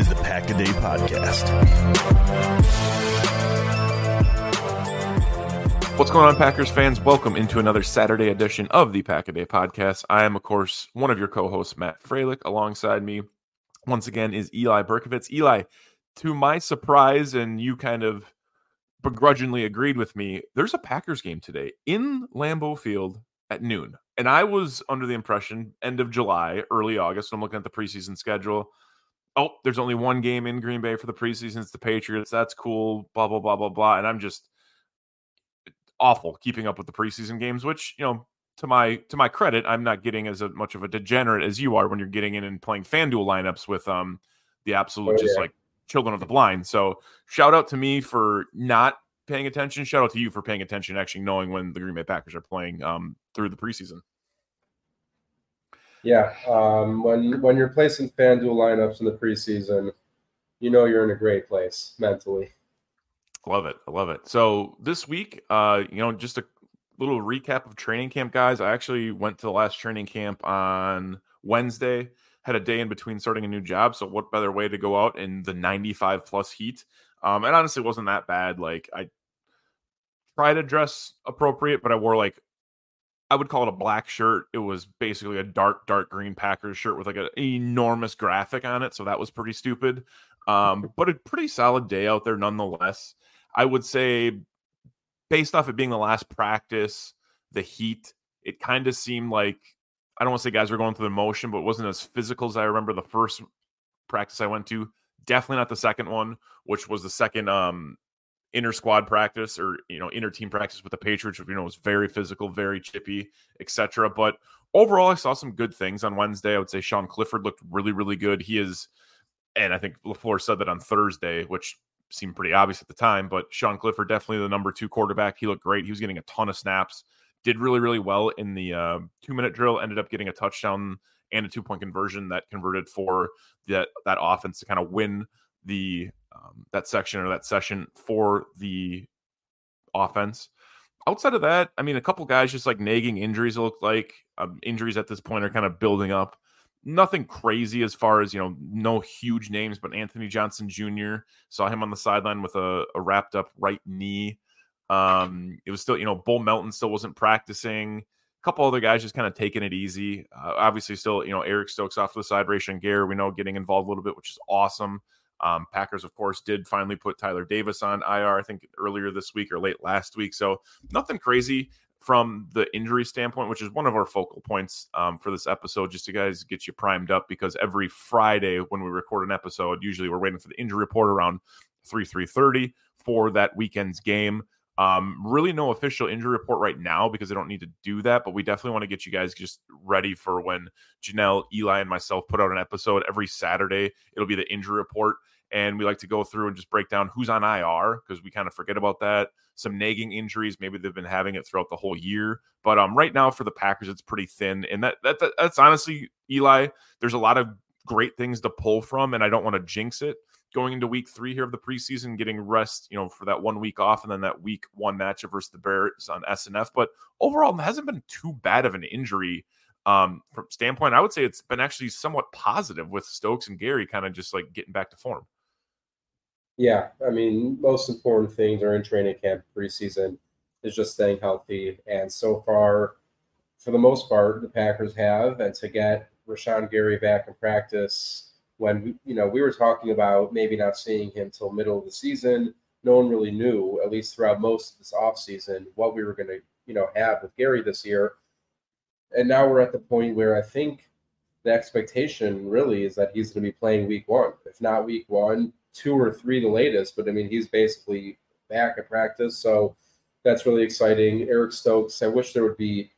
Is the Pack a Day Podcast. What's going on, Packers fans? Welcome into another Saturday edition of the Pack a Day Podcast. I am, of course, one of your co hosts, Matt Froelich. Alongside me, once again, is Eli Berkovitz. Eli, to my surprise, and you kind of begrudgingly agreed with me. There's a Packers game today in Lambeau Field at noon. And I was under the impression end of July, early August. I'm looking at the preseason schedule. Oh, there's only one game in Green Bay for the preseason. It's the Patriots. That's cool. Blah blah blah blah blah. And I'm just awful keeping up with the preseason games, which you know, to my to my credit, I'm not getting as much of a degenerate as you are when you're getting in and playing FanDuel lineups with um the absolute oh, just like children of the blind. So shout out to me for not paying attention. Shout out to you for paying attention, actually knowing when the Green Bay Packers are playing um, through the preseason. Yeah, um, when when you're placing FanDuel lineups in the preseason, you know you're in a great place mentally. Love it, I love it. So this week, uh, you know, just a little recap of training camp, guys. I actually went to the last training camp on Wednesday had a day in between starting a new job. So what better way to go out in the 95 plus heat? Um, and honestly, it wasn't that bad. Like I tried to dress appropriate, but I wore like I would call it a black shirt. It was basically a dark, dark green Packers shirt with like an enormous graphic on it. So that was pretty stupid. Um, but a pretty solid day out there nonetheless. I would say, based off it being the last practice, the heat, it kind of seemed like I don't want to say guys were going through the motion, but it wasn't as physical as I remember the first practice I went to. Definitely not the second one, which was the second um inter squad practice or you know inner team practice with the Patriots, which you know was very physical, very chippy, etc. But overall, I saw some good things on Wednesday. I would say Sean Clifford looked really, really good. He is, and I think LaFleur said that on Thursday, which seemed pretty obvious at the time. But Sean Clifford definitely the number two quarterback. He looked great. He was getting a ton of snaps did really really well in the uh, two minute drill ended up getting a touchdown and a two point conversion that converted for that that offense to kind of win the um, that section or that session for the offense outside of that i mean a couple guys just like nagging injuries it looked like um, injuries at this point are kind of building up nothing crazy as far as you know no huge names but anthony johnson jr saw him on the sideline with a, a wrapped up right knee um, it was still, you know, Bo Melton still wasn't practicing. A couple other guys just kind of taking it easy. Uh, obviously, still, you know, Eric Stokes off to the side, Rashan Gary, we know getting involved a little bit, which is awesome. Um, Packers, of course, did finally put Tyler Davis on IR, I think earlier this week or late last week. So nothing crazy from the injury standpoint, which is one of our focal points um, for this episode, just to guys get you primed up because every Friday when we record an episode, usually we're waiting for the injury report around three three thirty for that weekend's game. Um, really, no official injury report right now because they don't need to do that. But we definitely want to get you guys just ready for when Janelle, Eli, and myself put out an episode every Saturday. It'll be the injury report, and we like to go through and just break down who's on IR because we kind of forget about that. Some nagging injuries, maybe they've been having it throughout the whole year. But um, right now for the Packers, it's pretty thin, and that, that, that that's honestly Eli. There's a lot of great things to pull from, and I don't want to jinx it going into week three here of the preseason, getting rest, you know, for that one week off, and then that week one matchup versus the Bears on SNF. But overall, it hasn't been too bad of an injury um, from standpoint. I would say it's been actually somewhat positive with Stokes and Gary kind of just like getting back to form. Yeah, I mean, most important thing during training camp preseason is just staying healthy, and so far, for the most part, the Packers have, and to get Rashan Gary back in practice when you know we were talking about maybe not seeing him till middle of the season. No one really knew, at least throughout most of this offseason, what we were going to you know have with Gary this year. And now we're at the point where I think the expectation really is that he's going to be playing week one, if not week one, two or three the latest. But I mean, he's basically back at practice, so that's really exciting. Eric Stokes, I wish there would be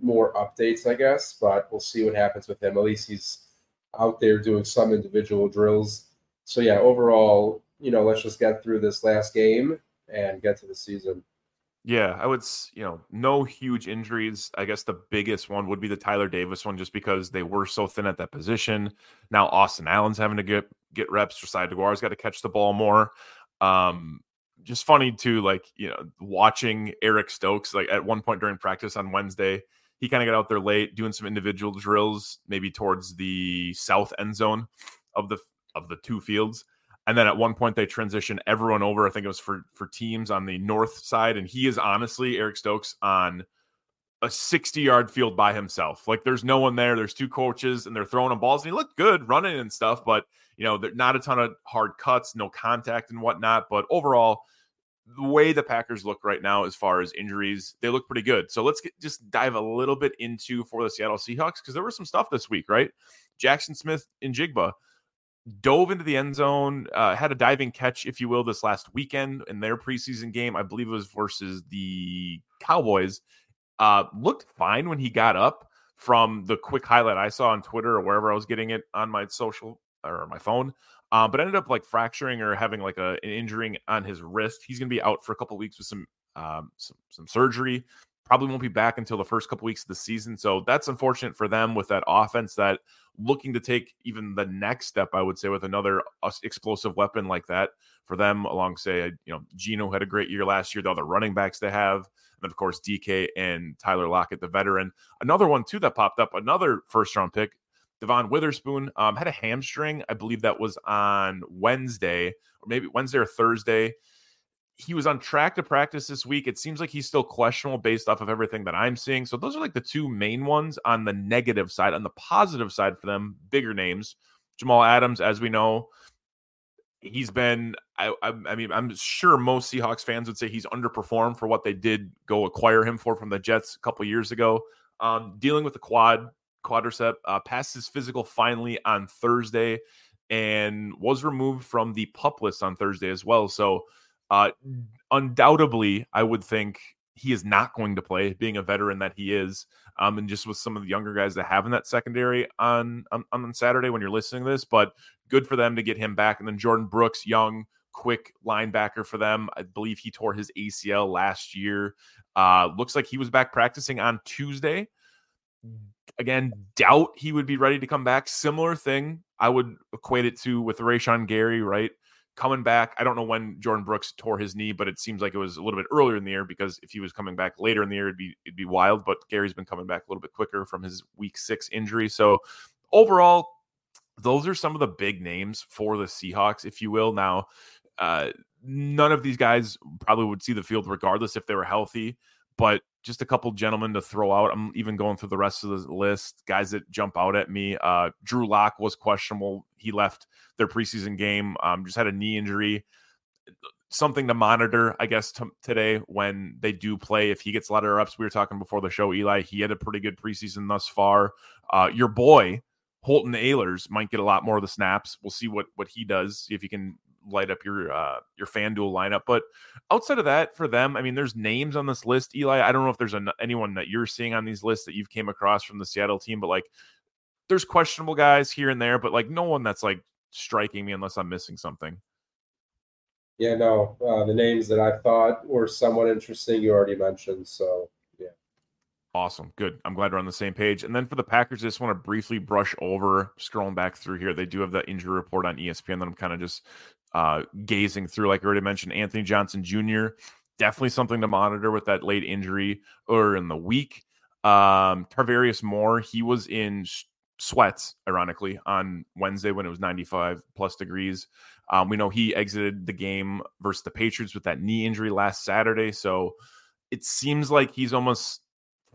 more updates, I guess, but we'll see what happens with him. At least he's out there doing some individual drills. So yeah, overall, you know, let's just get through this last game and get to the season. Yeah, I would, you know, no huge injuries. I guess the biggest one would be the Tyler Davis one, just because they were so thin at that position. Now Austin Allen's having to get get reps. Josiah Deguara's got to catch the ball more. Um, just funny too, like you know, watching Eric Stokes like at one point during practice on Wednesday, he kind of got out there late doing some individual drills, maybe towards the south end zone of the of the two fields. And then at one point they transitioned everyone over. I think it was for for teams on the north side, and he is honestly Eric Stokes on a 60 yard field by himself. Like there's no one there. There's two coaches and they're throwing him balls, and he looked good running and stuff. But you know, not a ton of hard cuts, no contact and whatnot. But overall, the way the Packers look right now, as far as injuries, they look pretty good. So let's get, just dive a little bit into for the Seattle Seahawks because there was some stuff this week, right? Jackson Smith-Njigba dove into the end zone, uh, had a diving catch, if you will, this last weekend in their preseason game. I believe it was versus the Cowboys. Uh, looked fine when he got up from the quick highlight I saw on Twitter or wherever I was getting it on my social or my phone. Uh, but ended up like fracturing or having like a, an injury on his wrist. He's going to be out for a couple weeks with some, um, some some surgery. Probably won't be back until the first couple weeks of the season. So that's unfortunate for them with that offense that looking to take even the next step. I would say with another uh, explosive weapon like that for them, along say you know Geno had a great year last year. The other running backs they have, and of course DK and Tyler Lockett, the veteran. Another one too that popped up, another first round pick, Devon Witherspoon um, had a hamstring. I believe that was on Wednesday or maybe Wednesday or Thursday. He was on track to practice this week. It seems like he's still questionable based off of everything that I'm seeing. So those are like the two main ones on the negative side. On the positive side for them, bigger names. Jamal Adams, as we know, he's been. I, I, I mean, I'm sure most Seahawks fans would say he's underperformed for what they did go acquire him for from the Jets a couple years ago. Um, dealing with the quad quadricep, uh, passed his physical finally on Thursday and was removed from the pup list on Thursday as well. So, uh, undoubtedly, I would think he is not going to play, being a veteran that he is. Um, and just with some of the younger guys that have in that secondary on, on on Saturday when you're listening to this, but good for them to get him back. And then Jordyn Brooks, young, quick linebacker for them. I believe he tore his ACL last year. Uh, looks like he was back practicing on Tuesday again, doubt he would be ready to come back. Similar thing, I would equate it to with Rashan Gary, right? Coming back. I don't know when Jordyn Brooks tore his knee, but it seems like it was a little bit earlier in the year because if he was coming back later in the year, it'd be it'd be wild. But Gary's been coming back a little bit quicker from his week six injury. So overall, those are some of the big names for the Seahawks, if you will. Now, uh, none of these guys probably would see the field regardless if they were healthy, but just a couple gentlemen to throw out. I'm even going through the rest of the list. Guys that jump out at me. Uh, Drew Lock was questionable. He left their preseason game. Um, just had a knee injury. Something to monitor, I guess, t- today when they do play. If he gets a lot of reps, we were talking before the show. Eli, he had a pretty good preseason thus far. Uh, your boy Holton Ahlers might get a lot more of the snaps. We'll see what what he does. See if he can light up your uh your FanDuel lineup. But outside of that, for them, I mean, there's names on this list. Eli, I don't know if there's an, anyone that you're seeing on these lists that you've came across from the Seattle team, but like there's questionable guys here and there, but like no one that's like striking me unless I'm missing something. Yeah, no, uh, the names that I thought were somewhat interesting, you already mentioned. So, yeah. Awesome. Good. I'm glad we're on the same page. And then for the Packers, I just want to briefly brush over, scrolling back through here. They do have the injury report on ESPN that I'm kind of just uh, gazing through. Like I already mentioned, Anthony Johnson Jr., definitely something to monitor with that late injury or in the week. Um, Tarvarius Moore, he was in sweats, ironically, on Wednesday when it was 95 plus degrees. Um, we know he exited the game versus the Patriots with that knee injury last Saturday. So it seems like he's almost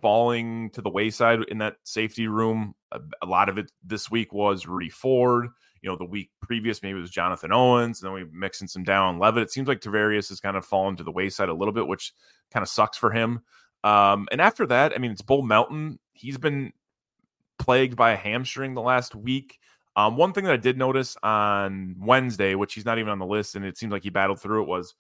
falling to the wayside in that safety room. A, a, lot of it this week was Rudy Ford. You know, the week previous maybe it was Jonathan Owens, and then we mixing some Dallin Leavitt. It seems like Tarvarius has kind of fallen to the wayside a little bit, which kind of sucks for him. Um, and after that, I mean, it's Bo Melton. He's been plagued by a hamstring the last week. Um, one thing that I did notice on Wednesday, which he's not even on the list, and it seems like he battled through it, was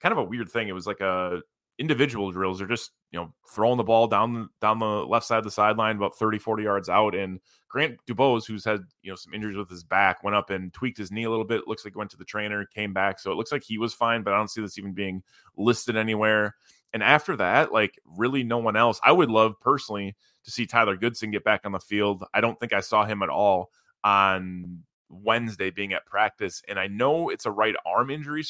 kind of a weird thing. It was like a individual drills are just you know throwing the ball down down the left side of the sideline about 30 40 yards out and grant dubose who's had you know some injuries with his back went up and tweaked his knee a little bit looks like went to the trainer came back so it looks like he was fine but i don't see this even being listed anywhere and after that like really no one else. I would love personally to see tyler goodson get back on the field. I don't think i saw him at all on wednesday being at practice and i know it's a right arm injury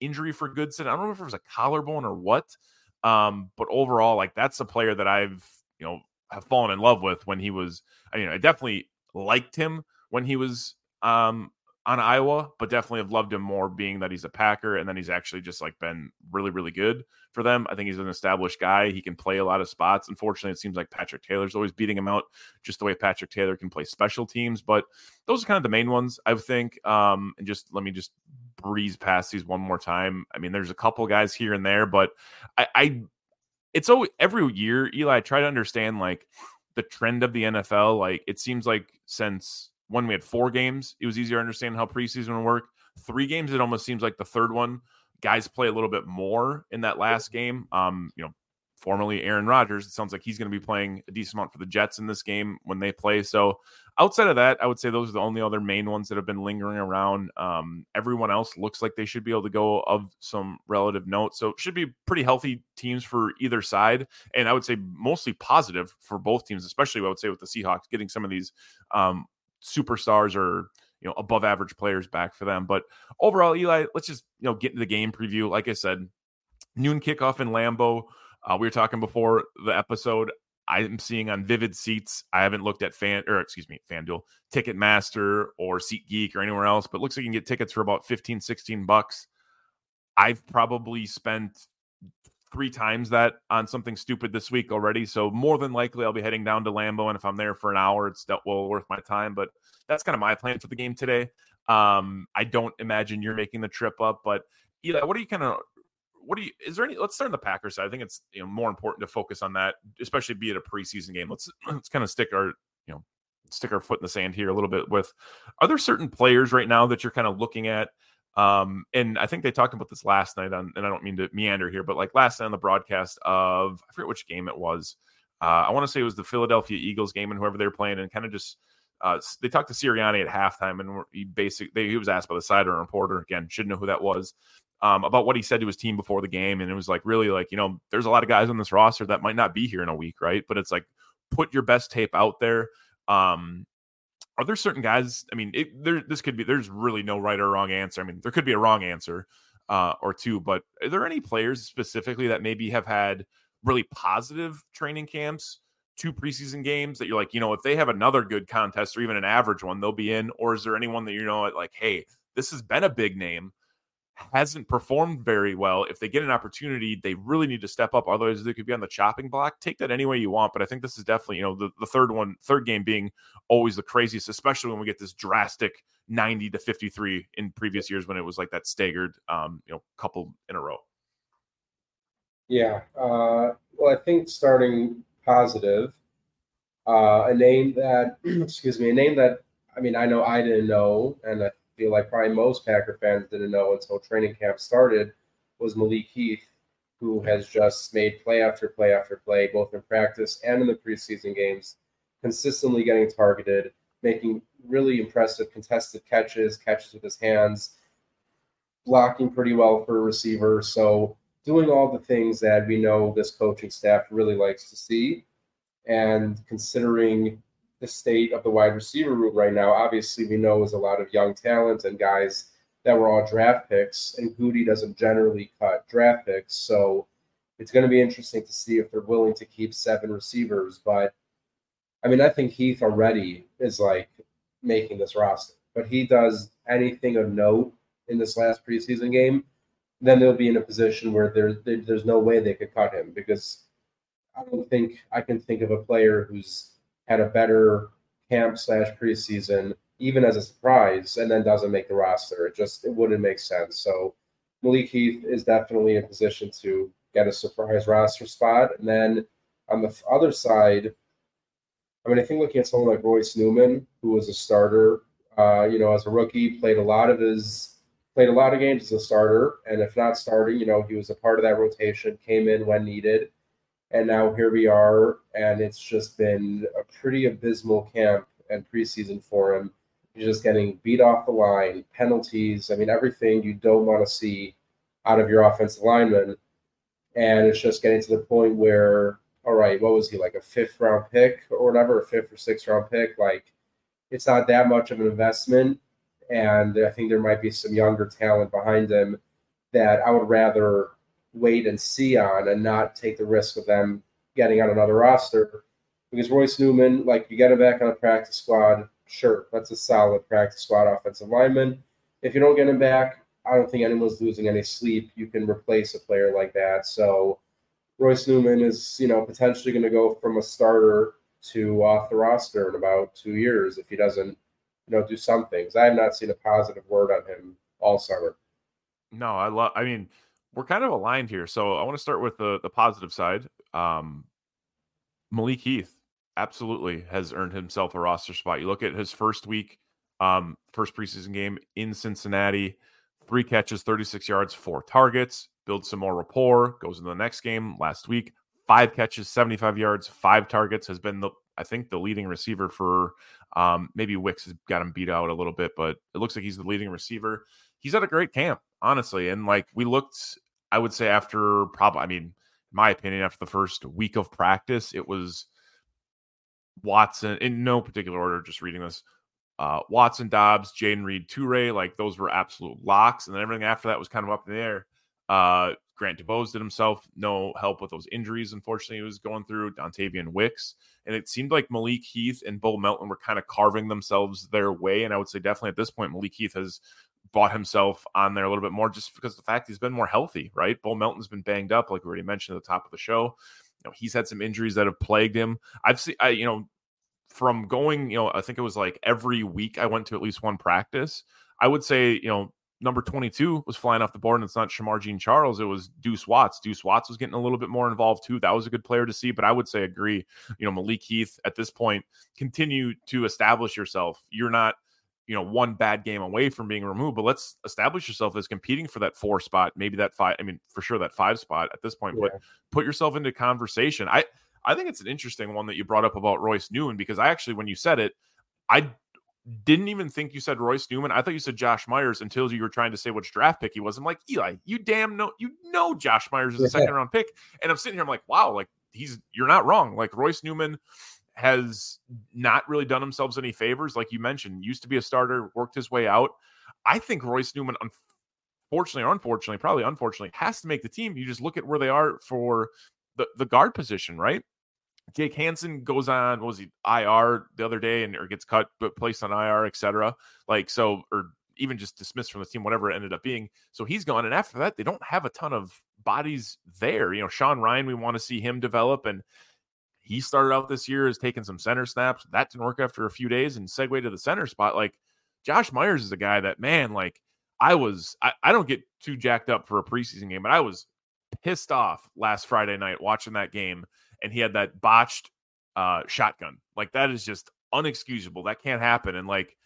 injury for Goodson. I don't know if it was a collarbone or what. Um, but overall, like that's a player that I've, you know, have fallen in love with when he was, I mean, I definitely liked him when he was um on Iowa, but definitely have loved him more being that he's a Packer and then he's actually just like been really, really good for them. I think he's an established guy. He can play a lot of spots. Unfortunately, it seems like Patrick Taylor's always beating him out just the way Patrick Taylor can play special teams. But those are kind of the main ones, I think. Um, and just let me just breeze past these one more time. I mean, there's a couple guys here and there, but I, I it's always every year, Eli, I try to understand like the trend of the NFL. Like it seems like since when we had four games, it was easier to understand how preseason would work. Three games, it almost seems like the third one, guys play a little bit more in that last game. Um, you know, formerly Aaron Rodgers. It sounds like he's going to be playing a decent amount for the Jets in this game when they play. So outside of that, I would say those are the only other main ones that have been lingering around. Um, everyone else looks like they should be able to go of some relative note. So it should be pretty healthy teams for either side. And I would say mostly positive for both teams, especially I would say with the Seahawks getting some of these um, superstars or you know above average players back for them. But overall, Eli, let's just you know get into the game preview. Like I said, noon kickoff in Lambeau. Uh, we were talking before the episode. I'm seeing on Vivid Seats. I haven't looked at fan or excuse me, FanDuel, Ticketmaster or SeatGeek or anywhere else, but looks like you can get tickets for about 15, 16 bucks. I've probably spent three times that on something stupid this week already. So more than likely I'll be heading down to Lambeau. And if I'm there for an hour, it's well worth my time. But that's kind of my plan for the game today. Um, I don't imagine you're making the trip up, but Eli, what are you kind of what do you is there any let's start on the Packers side. I think it's you know more important to focus on that, especially be it a preseason game. Let's let's kind of stick our you know stick our foot in the sand here a little bit with are there certain players right now that you're kind of looking at um and i think they talked about this last night on and i don't mean to meander here but like last night on the broadcast of i forget which game it was uh i want to say it was the philadelphia eagles game and whoever they're playing and kind of just uh, they talked to Sirianni at halftime, and he basically he was asked by the sideline reporter again, shouldn't know who that was, um, about what he said to his team before the game. And it was like, really, like, you know, there's a lot of guys on this roster that might not be here in a week, right? But it's like, put your best tape out there. Um, are there certain guys? I mean, it, there, this could be, there's really no right or wrong answer. I mean, there could be a wrong answer uh, or two, but are there any players specifically that maybe have had really positive training camps? two preseason games that you're like, you know, if they have another good contest or even an average one, they'll be in? Or is there anyone that you know, like, hey, this has been a big name, hasn't performed very well, if they get an opportunity, they really need to step up. Otherwise, they could be on the chopping block. Take that any way you want. But I think this is definitely, you know, the, the third one, third game being always the craziest, especially when we get this drastic 90 to 53 in previous years when it was like that staggered, um, you know, couple in a row. Yeah. Uh, well, I think starting positive, uh, a name that, excuse me, a name that, I mean, I know I didn't know, and I like probably most Packer fans didn't know until training camp started was Malik Heath, who has just made play after play after play, both in practice and in the preseason games, consistently getting targeted, making really impressive contested catches, catches with his hands, blocking pretty well for a receiver. So doing all the things that we know this coaching staff really likes to see. And considering the state of the wide receiver room right now, obviously we know is a lot of young talent and guys that were all draft picks, and Gutey doesn't generally cut draft picks. So it's going to be interesting to see if they're willing to keep seven receivers. But I mean, I think Heath already is like making this roster. But he does anything of note in this last preseason game, then they'll be in a position where there, there's no way they could cut him because I don't think I can think of a player who's had a better camp slash preseason, even as a surprise, and then doesn't make the roster. It just it wouldn't make sense. So Malik Heath is definitely in position to get a surprise roster spot. And then on the other side, I mean, I think looking at someone like Royce Newman, who was a starter, uh, you know, as a rookie, played a lot of his played a lot of games as a starter, and if not starting, you know, he was a part of that rotation, came in when needed, and now here we are, and it's just been a pretty abysmal camp and preseason for him. He's just getting beat off the line, penalties. I mean, everything you don't want to see out of your offensive lineman. And it's just getting to the point where, all right, what was he like a fifth round pick or whatever, a fifth or sixth round pick? Like, it's not that much of an investment. And I think there might be some younger talent behind him that I would rather wait and see on and not take the risk of them getting on another roster. Because Royce Newman, like you get him back on a practice squad, sure, that's a solid practice squad offensive lineman. If you don't get him back, I don't think anyone's losing any sleep. You can replace a player like that. So Royce Newman is, you know, potentially going to go from a starter to off the roster in about two years if he doesn't, you know, do some things. I have not seen a positive word on him all summer. No, I love. I mean, we're kind of aligned here. So I want to start with the the positive side. Um, Malik Heath absolutely has earned himself a roster spot. You look at his first week, um, first preseason game in Cincinnati, three catches, 36 yards, four targets, builds some more rapport, goes into the next game last week, five catches, 75 yards, five targets, has been the I think the leading receiver for um, maybe Wicks has got him beat out a little bit, but it looks like he's the leading receiver. He's had a great camp, honestly. And like we looked, I would say after probably, I mean, my opinion, after the first week of practice, it was Watson in no particular order, just reading this. Uh, Watson, Doubs, Jayden Reed, Toure, like those were absolute locks. And then everything after that was kind of up in the air. Uh, Grant DuBose did himself no help with those injuries. Unfortunately, he was going through Dontayvion Wicks, and it seemed like Malik Heath and Bo Melton were kind of carving themselves their way. And I would say definitely at this point, Malik Heath has bought himself on there a little bit more just because the fact he's been more healthy, right? Bo Melton's been banged up, like we already mentioned at the top of the show. You know, he's had some injuries that have plagued him. I've seen, I, you know, from going, you know, I think it was like every week I went to at least one practice. I would say, you know, number 22 was flying off the board, and it's not Shemar Jean-Charles. It was Deuce Watts. Deuce Watts was getting a little bit more involved too. That was a good player to see, but I would say agree. You know, Malik Heath at this point, continue to establish yourself. You're not, you know, one bad game away from being removed, but let's establish yourself as competing for that four spot, maybe that five. I mean, for sure that five spot at this point. Yeah. Put put yourself into conversation. I I think it's an interesting one that you brought up about Royce Newman because I actually, when you said it, I didn't even think you said Royce Newman. I thought you said Josh Myers until you were trying to say which draft pick he was. I'm like, Eli, you damn know you know Josh Myers is a second round pick. And I'm sitting here, I'm like, wow, like he's you're not wrong. Like Royce Newman has not really done themselves any favors. Like you mentioned, used to be a starter, worked his way out. I think Royce Newman, unfortunately or unfortunately, probably unfortunately, has to make the team. You just look at where they are for the, the guard position, right? Jake Hanson goes on, was he IR the other day and or gets cut, but placed on IR, etc. Like so, or even just dismissed from the team, whatever it ended up being. So he's gone, and after that, they don't have a ton of bodies there. You know, Sean Rhyan, we want to see him develop, and he started out this year as taking some center snaps. That didn't work after a few days, and segue to the center spot. Like Josh Myers is a guy that man, like I was, I, I don't get too jacked up for a preseason game, but I was pissed off last Friday night watching that game and he had that botched uh, shotgun. Like that is just unexcusable. That can't happen. And like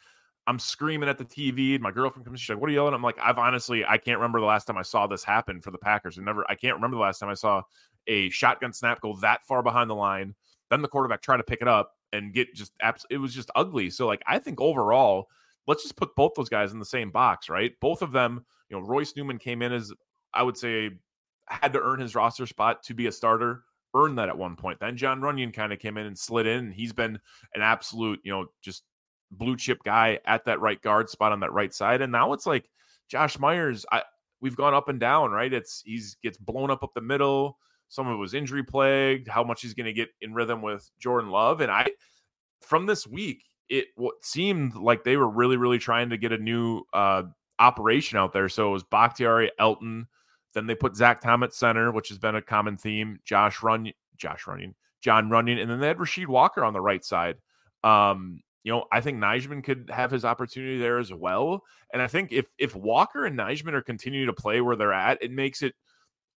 I'm screaming at the TV, and my girlfriend comes. She's like, "What are you yelling?" I'm like, "I've honestly, I can't remember the last time I saw this happen for the Packers. And never, I can't remember the last time I saw a shotgun snap go that far behind the line. Then the quarterback try to pick it up and get just abs- it was just ugly. So like, I think overall, let's just put both those guys in the same box, right? Both of them, you know, Royce Newman came in as I would say had to earn his roster spot to be a starter earned that at one point. Then John Runyan kind of came in and slid in, he's been an absolute, you know, just blue chip guy at that right guard spot on that right side. And now it's like Josh Myers, I we've gone up and down, right? It's he's gets blown up up the middle. Some of it was injury plagued, how much he's going to get in rhythm with Jordan Love. And I from this week, it seemed like they were really, really trying to get a new uh operation out there. So it was Bakhtiari, Elgton, then they put Zach Tom at center, which has been a common theme. Josh Run, Josh Running, John Running, and then they had Rasheed Walker on the right side. Um, you know, I think Nijman could have his opportunity there as well. And I think if if Walker and Nijman are continuing to play where they're at, it makes it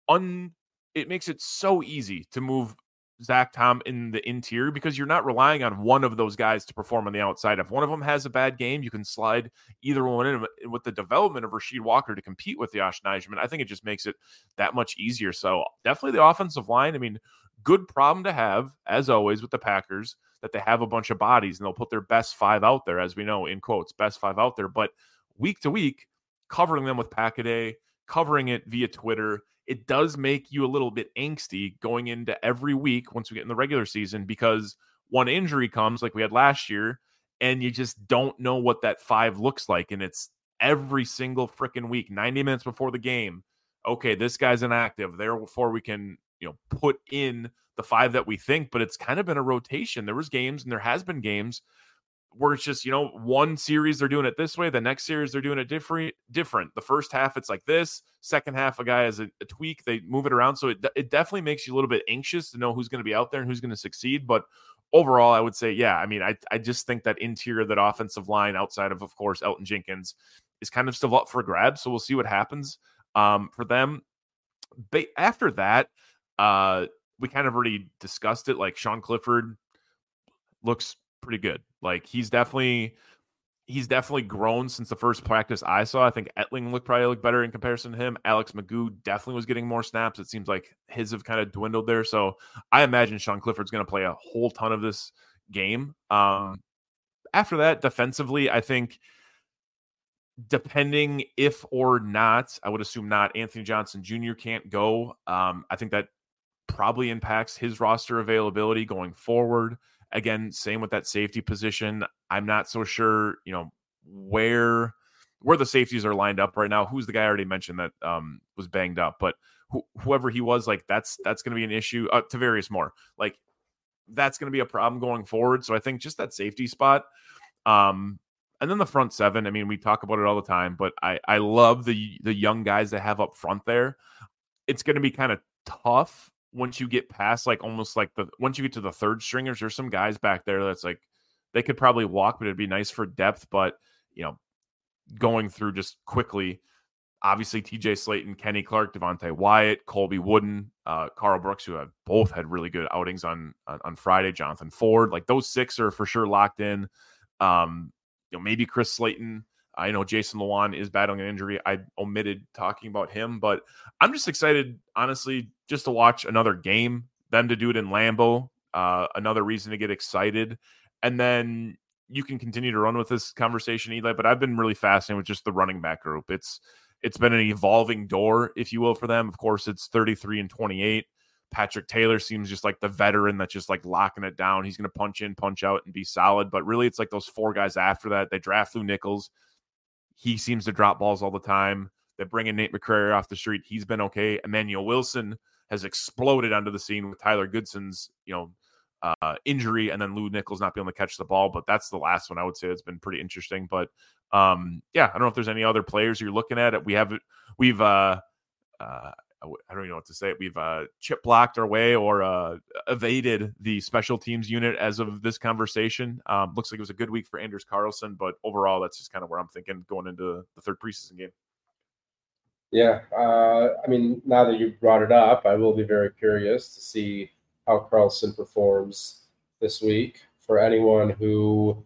un it makes it so easy to move Zach Tom in the interior because you're not relying on one of those guys to perform on the outside. If one of them has a bad game, you can slide either one in with the development of Rasheed Walker to compete with Josh Nijman. I think it just makes it that much easier. So definitely the offensive line. I mean, good problem to have, as always, with the Packers, that they have a bunch of bodies and they'll put their best five out there, as we know, in quotes, best five out there. But week to week, covering them with Packaday, covering it via Twitter, it does make you a little bit angsty going into every week once we get in the regular season because one injury comes like we had last year and you just don't know what that five looks like and it's every single freaking week 90 minutes before the game okay this guy's inactive therefore we can you know put in the five that we think but it's kind of been a rotation. There was games and there has been games where it's just you know one series they're doing it this way the next series they're doing it different different. The first half it's like this second half a guy has a, a tweak they move it around. So it, it definitely makes you a little bit anxious to know who's going to be out there and who's going to succeed. But overall i would say yeah i mean I, I just think that interior that offensive line outside of of course elgton jenkins is kind of still up for grabs. So we'll see what happens um, for them. But after that uh, we kind of already discussed it like sean clifford looks pretty good. Like he's definitely he's definitely grown since the first practice I saw. I think Etling looked probably look better in comparison to him. Alex McGough definitely was getting more snaps. It seems like his have kind of dwindled there. So I imagine Sean Clifford's going to play a whole ton of this game. Um, after that, defensively, I think depending if or not, I would assume not. Anthony Johnson Jr. can't go. Um, I think that probably impacts his roster availability going forward. Again, same with that safety position. I'm not so sure, you know, where where the safeties are lined up right now. Who's the guy I already mentioned that um, was banged up, but wh- whoever he was, like that's that's going to be an issue. Uh, Tarvarius Moore, like that's going to be a problem going forward. So I think just that safety spot. Um, and then the front seven. I mean, we talk about it all the time, but I I love the the young guys that have up front there. It's going to be kind of tough once you get past like almost like the once you get to the third stringers, there's some guys back there that's like they could probably walk, but it'd be nice for depth. But you know, going through just quickly, obviously TJ Slaton, Kenny Clark, Devonte Wyatt, Colby Wooden, uh, Karl Brooks, who have both had really good outings on, on, on Friday. Jonathan Ford, like those six are for sure locked in. Um, you know, maybe Chris Slayton. I know Jason Lewan is battling an injury. I omitted talking about him, but I'm just excited, honestly, just to watch another game, them to do it in Lambeau. Uh, another reason to get excited. And then you can continue to run with this conversation, Eli. But I've been really fascinated with just the running back group. It's it's been an evolving door, if you will, for them. Of course, it's 33 and 28. Patrick Taylor seems just like the veteran that's just like locking it down. He's going to punch in, punch out, and be solid. But really, it's like those four guys after that. They draft Lew Nichols. He seems to drop balls all the time. They bring in Nate McCrary off the street. He's been okay. Emmanuel Wilson has exploded onto the scene with Tyler Goodson's, you know, uh, injury and then Lew Nichols not being able to catch the ball. But that's the last one I would say it's been pretty interesting. But um, yeah, I don't know if there's any other players you're looking at. It. We have we've uh, uh, I don't even know what to say. We've uh, chip blocked our way or uh, evaded the special teams unit as of this conversation. Um, looks like it was a good week for Anders Carlson, but overall, that's just kind of where I'm thinking going into the third preseason game. Yeah, uh, I mean, now that you brought it up, I will be very curious to see how Carlson performs this week. For anyone who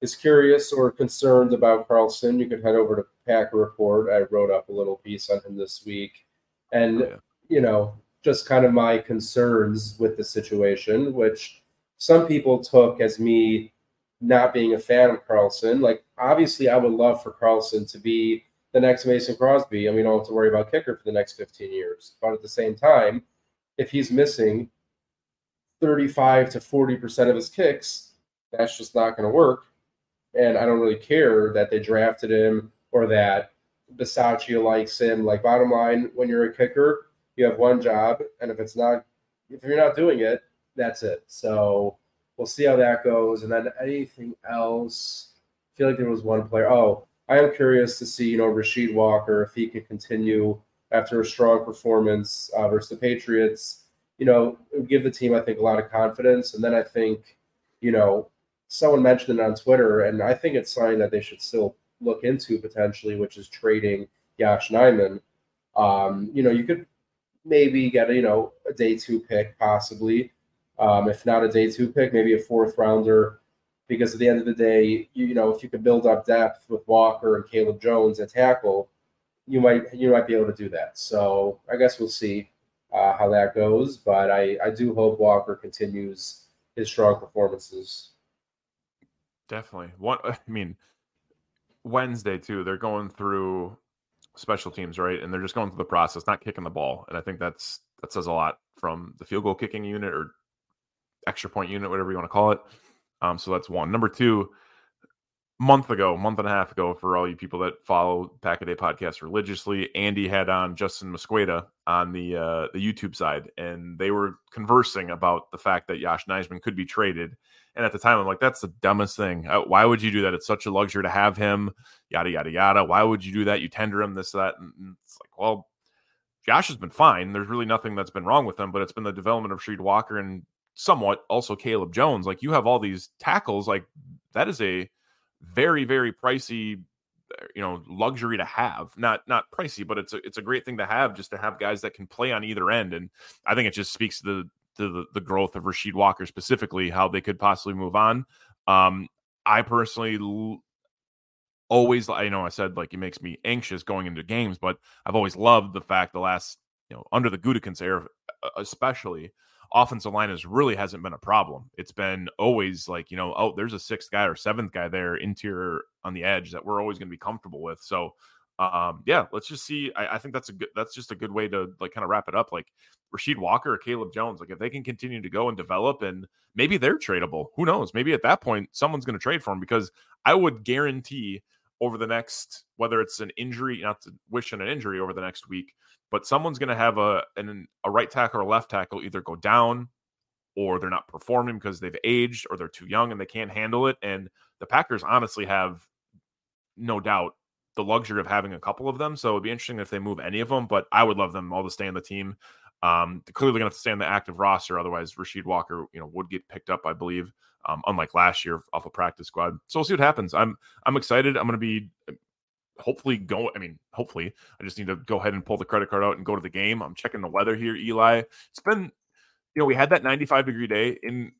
is curious or concerned about Carlson, you can head over to Packer Report. I wrote up a little piece on him this week, and oh, yeah. you know, just kind of my concerns with the situation, which some people took as me not being a fan of Carlson. Like, obviously, I would love for Carlson to be the next Mason Crosby, and we don't have to worry about kicker for the next 15 years. But at the same time, if he's missing 35 to 40% of his kicks, that's just not going to work. And I don't really care that they drafted him or that Bisaccia likes him. Like, bottom line, when you're a kicker, you have one job. And if it's not, if you're not doing it, that's it. So we'll see how that goes. And then anything else, I feel like there was one player. Oh, I am curious to see, you know, Rasheed Walker, if he can continue after a strong performance uh, versus the Patriots. You know, give the team, I think, a lot of confidence. And then I think, you know, someone mentioned it on Twitter, and I think it's something that they should still look into potentially, which is trading Yosh Nijman. Um, you know, you could maybe get a, you know a day two pick possibly, um, if not a day two pick, maybe a fourth rounder. Because at the end of the day, you, you know, if you could build up depth with Walker and Caleb Jones at tackle, you might you might be able to do that. So I guess we'll see uh, how that goes. But I I do hope Walker continues his strong performances. Definitely. One. I mean, Wednesday too. They're going through special teams, right? And they're just going through the process, not kicking the ball. And I think that's that says a lot from the field goal kicking unit or extra point unit, whatever you want to call it. Um, so that's one. Number two, month ago, month and a half ago, for all you people that follow Pack a Day podcast religiously, Andy had on Justis Mosqueda on the uh, the YouTube side, and they were conversing about the fact that Yosh Nijman could be traded. And at the time, I'm like, that's the dumbest thing. Uh, why would you do that? It's such a luxury to have him. Yada yada yada. Why would you do that? You tender him this that. And it's like, well, Josh has been fine. There's really nothing that's been wrong with him, but it's been the development of Shreed Walker and somewhat also Caleb Jones. Like you have all these tackles, like that is a very very pricey uh, you know luxury to have not not pricey but it's a it's a great thing to have just to have guys that can play on either end and i think it just speaks to the to the, the growth of Rasheed Walker specifically how they could possibly move on um i personally l- always i know i said like it makes me anxious going into games but i've always loved the fact the last you know under the Gutekunst era especially offensive line is really hasn't been a problem. It's been always like, you know, oh, there's a sixth guy or seventh guy there interior on the edge that we're always going to be comfortable with. So, um, yeah, let's just see. I, I, think that's a good, that's just a good way to like kind of wrap it up. Like Rasheed Walker or Caleb Jones, like if they can continue to go and develop and maybe they're tradable, who knows? Maybe at that point, someone's going to trade for them because I would guarantee over the next, whether it's an injury, not to wish on an injury over the next week, but someone's going to have a an, a right tackle or left tackle either go down or they're not performing because they've aged or they're too young and they can't handle it. And the Packers honestly have no doubt the luxury of having a couple of them. So it'd be interesting if they move any of them, but I would love them all to stay on the team. Um, clearly going to stay on the active roster. Otherwise, Rasheed Walker, you know, would get picked up, I believe, um, unlike last year off a practice squad. So we'll see what happens. I'm I'm excited. I'm going to be hopefully go. I mean, hopefully, I just need to go ahead and pull the credit card out and go to the game. I'm checking the weather here, Eli. It's been, you know, we had that 95 degree day in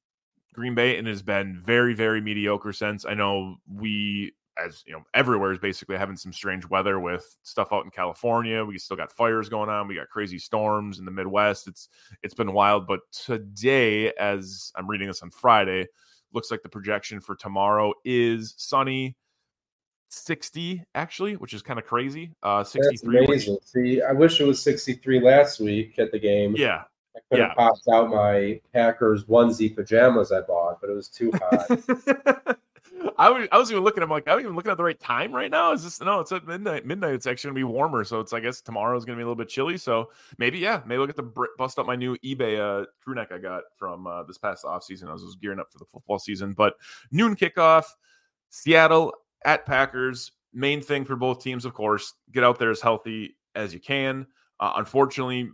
Green Bay, and has been very, very mediocre since. I know we, as you know, everywhere is basically having some strange weather with stuff out in California. We still got fires going on. We got crazy storms in the Midwest. It's it's been wild. But today, as I'm reading this on Friday, looks like the projection for tomorrow is sunny 60 actually, which is kind of crazy. Uh 63. That's amazing. Which... See, I wish it was 63 last week at the game. Yeah. I could have yeah. popped out my Packers onesie pajamas I bought, but it was too hot. I was I was even looking. I'm like, I'm even looking at the right time right now. Is this no? It's at midnight. Midnight. It's actually gonna be warmer, so it's I guess tomorrow is gonna be a little bit chilly. So maybe yeah, maybe at the bust up my new eBay uh, crew neck I got from uh, this past off season. I was, was gearing up for the football season, but noon kickoff. Seattle at Packers. Main thing for both teams, of course, get out there as healthy as you can. Uh, unfortunately,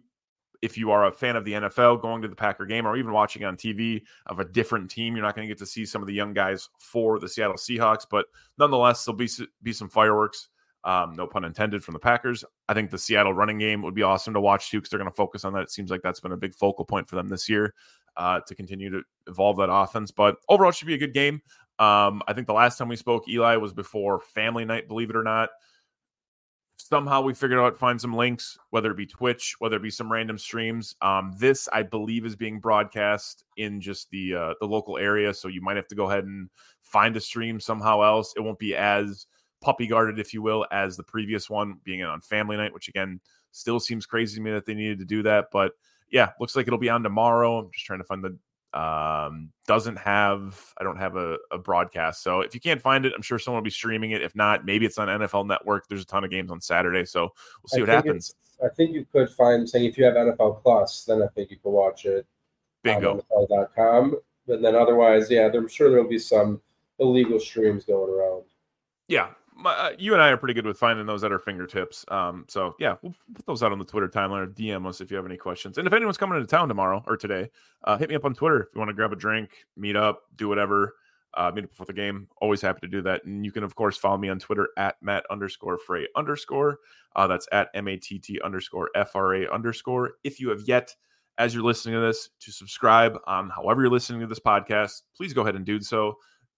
if you are a fan of the NFL, going to the Packer game or even watching on TV of a different team, you're not going to get to see some of the young guys for the Seattle Seahawks. But nonetheless, there'll be be some fireworks. Um, no pun intended from the Packers. I think the Seattle running game would be awesome to watch too because they're going to focus on that. It seems like that's been a big focal point for them this year uh, to continue to evolve that offense. But overall, it should be a good game. Um, I think the last time we spoke, Eli, was before family night, believe it or not. Somehow we figured out find some links, whether it be Twitch, whether it be some random streams. Um, this, I believe, is being broadcast in just the uh, the local area, so you might have to go ahead and find a stream somehow else. It won't be as puppy guarded, if you will, as the previous one being on family night, which again still seems crazy to me that they needed to do that. But yeah, looks like it'll be on tomorrow. I'm just trying to find the Um, doesn't have I don't have a, a broadcast. So if you can't find it, I'm sure someone will be streaming it. If not, maybe it's on NFL Network. There's a ton of games on Saturday, so we'll see I what happens. I think you could find saying if you have NFL Plus, then I think you could watch it Bingo. on NFL.com. And then otherwise, yeah, I'm sure there'll be some illegal streams going around. Yeah, my, uh, you and I are pretty good with finding those at our fingertips. Um, so yeah, we'll put those out on the Twitter timeline or DM us if you have any questions. And if anyone's coming into town tomorrow or today, uh, hit me up on Twitter if you want to grab a drink, meet up, do whatever. Uh, meet up before the game. Always happy to do that. And you can of course follow me on Twitter at Matt underscore Frey underscore. Uh, that's at M A T T underscore F R A underscore. If you have yet, as you're listening to this, to subscribe on however you're listening to this podcast, please go ahead and do so.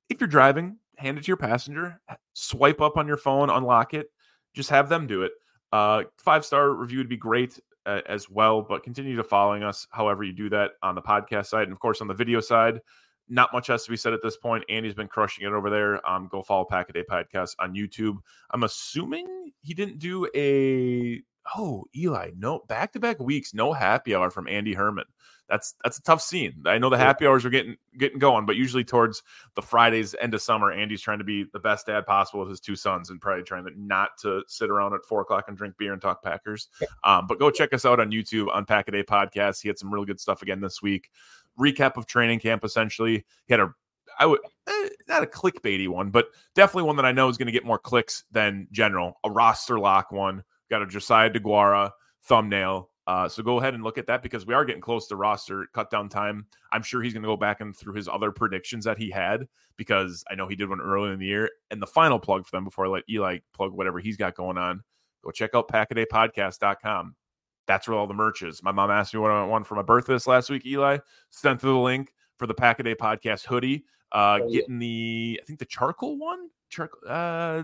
If you're driving, hand it to your passenger, swipe up on your phone, unlock it, just have them do it. Uh, five star review would be great uh, as well, but continue to following us however you do that on the podcast side. And of course, on the video side, not much has to be said at this point. Andy's been crushing it over there. Um, go follow Pack a Day Podcast on YouTube. I'm assuming he didn't do a oh Eli no back to back weeks no happy hour from Andy Herman. That's that's a tough scene. I know the happy hours are getting getting going, but usually towards the Fridays end of summer, Andy's trying to be the best dad possible with his two sons and probably trying to not to sit around at four o'clock and drink beer and talk Packers. Um, but go check us out on YouTube on Pack a Day Podcast. He had some really good stuff again this week recap of training camp essentially. He had a I would eh, not a clickbaity one, but definitely one that I know is going to get more clicks than general. A roster lock one. Got a Josiah Deguara thumbnail. Uh, so go ahead and look at that because we are getting close to roster cut down time. I'm sure he's going to go back and through his other predictions that he had because I know he did one earlier in the year. And the final plug for them before I let Eli plug whatever he's got going on, go check out packadaypodcast.com. That's where all the merch is. My mom asked me what I want for my birthday this last week, Eli. Sent through the link for the Packaday podcast hoodie. Uh, Oh, yeah. getting the, I think the charcoal one, charcoal, uh,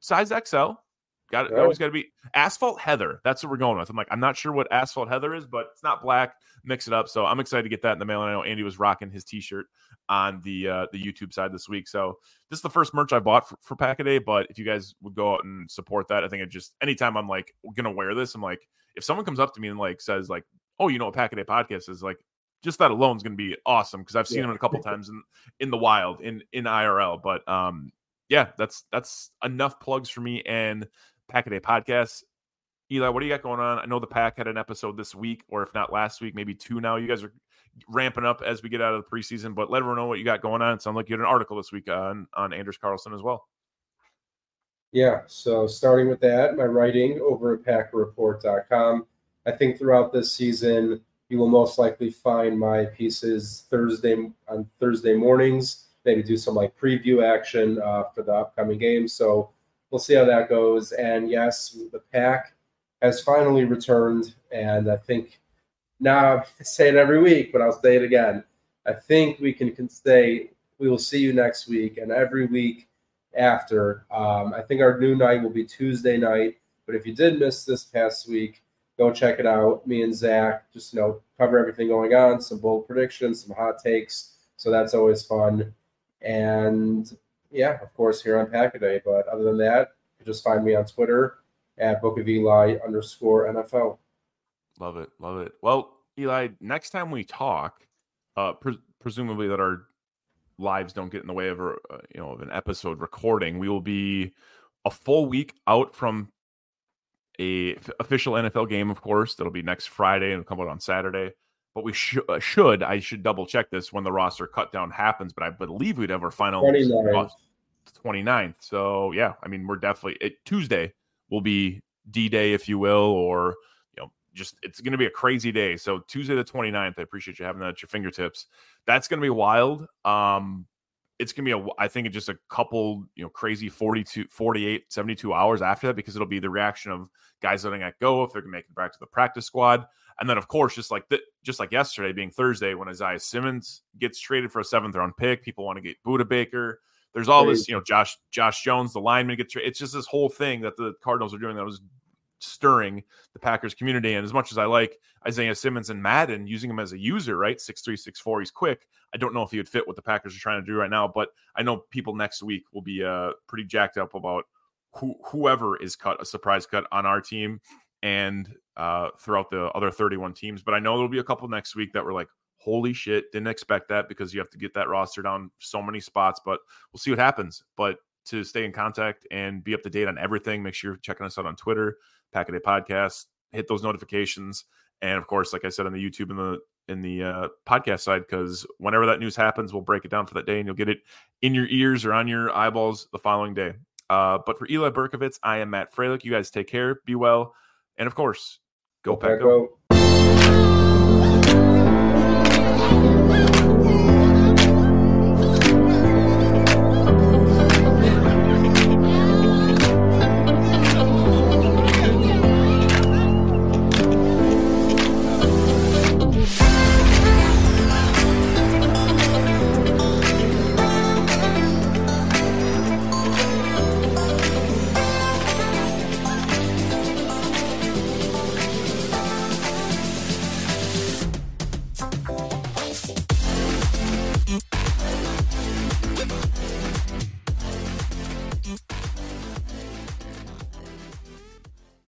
size XL. Got it. Yeah. Always got to be asphalt heather. That's what we're going with. I'm like, I'm not sure what asphalt heather is, but it's not black. Mix it up. So I'm excited to get that in the mail. And I know Andy was rocking his T-shirt on the uh, the YouTube side this week. So this is the first merch I bought for, for Pack a Day. But if you guys would go out and support that, I think it just anytime I'm like gonna wear this, I'm like, if someone comes up to me and like says like, oh, you know what Pack a Day podcast is, like, just that alone is gonna be awesome because I've seen Yeah. them a couple times in in the wild in in IRL. But um, yeah, that's that's enough plugs for me and Pack a Day podcast. Eli, what do you got going on? I know the pack had an episode this week, or if not last week, maybe two now. You guys are ramping up as we get out of the preseason, but let everyone know what you got going on. It sounds like you had an article this week on on Anders Carlson as well. Yeah, so starting with that, my writing over at packreport.com. I think throughout this season, you will most likely find my pieces Thursday on Thursday mornings, maybe do some like preview action uh, for the upcoming games. So we'll see how that goes. And yes, the pack has finally returned. And I think now I say it every week, but I'll say it again. I think we can, can say we will see you next week and every week after. Um, I think our new night will be Tuesday night. But if you did miss this past week, go check it out. Me and Zach just you know cover everything going on, some bold predictions, some hot takes. So that's always fun. And yeah, of course here on Pack a Day. But other than that, you just find me on Twitter at Book of Eli underscore NFL. Love it, love it. Well, Eli, next time we talk, uh, pre- presumably that our lives don't get in the way of a uh, you know of an episode recording, we will be a full week out from a f- official NFL game. Of course, that'll be next Friday and come out on Saturday. But we should uh, should I should double check this when the roster cut down happens. But I believe we'd have our final 29. ros- 29th. So yeah, I mean we're definitely it, Tuesday will be D Day, if you will, or you know, just it's going to be a crazy day. So Tuesday the 29th, I appreciate you having that at your fingertips. That's going to be wild. Um, it's going to be a, I think, just a couple, you know, crazy 42, 48, 72 hours after that because it'll be the reaction of guys letting that go if they're going to make it back to the practice squad. And then, of course, just like th- just like yesterday being Thursday when Isaiah Simmons gets traded for a seventh round pick, people want to get Budda Baker. There's all this, you know, Josh Josh Jones, the lineman gets traded. It's just this whole thing that the Cardinals are doing that was stirring the Packers community. And as much as I like Isaiah Simmons and Madden using him as a user, right? Six three, six four, he's quick. I don't know if he would fit what the Packers are trying to do right now, but I know people next week will be uh pretty jacked up about who whoever is cut a surprise cut on our team and uh throughout the other 31 teams. But I know there'll be a couple next week that were like, holy shit, didn't expect that because you have to get that roster down so many spots, but we'll see what happens. But to stay in contact and be up to date on everything, make sure you're checking us out on Twitter, Pack a Day Podcast, hit those notifications. And of course, like I said on the YouTube and the in the uh, podcast side, because whenever that news happens, we'll break it down for that day and you'll get it in your ears or on your eyeballs the following day. Uh, but for Eli Berkovitz, I am Matt Froelich. You guys take care, be well, and of course, go, go go.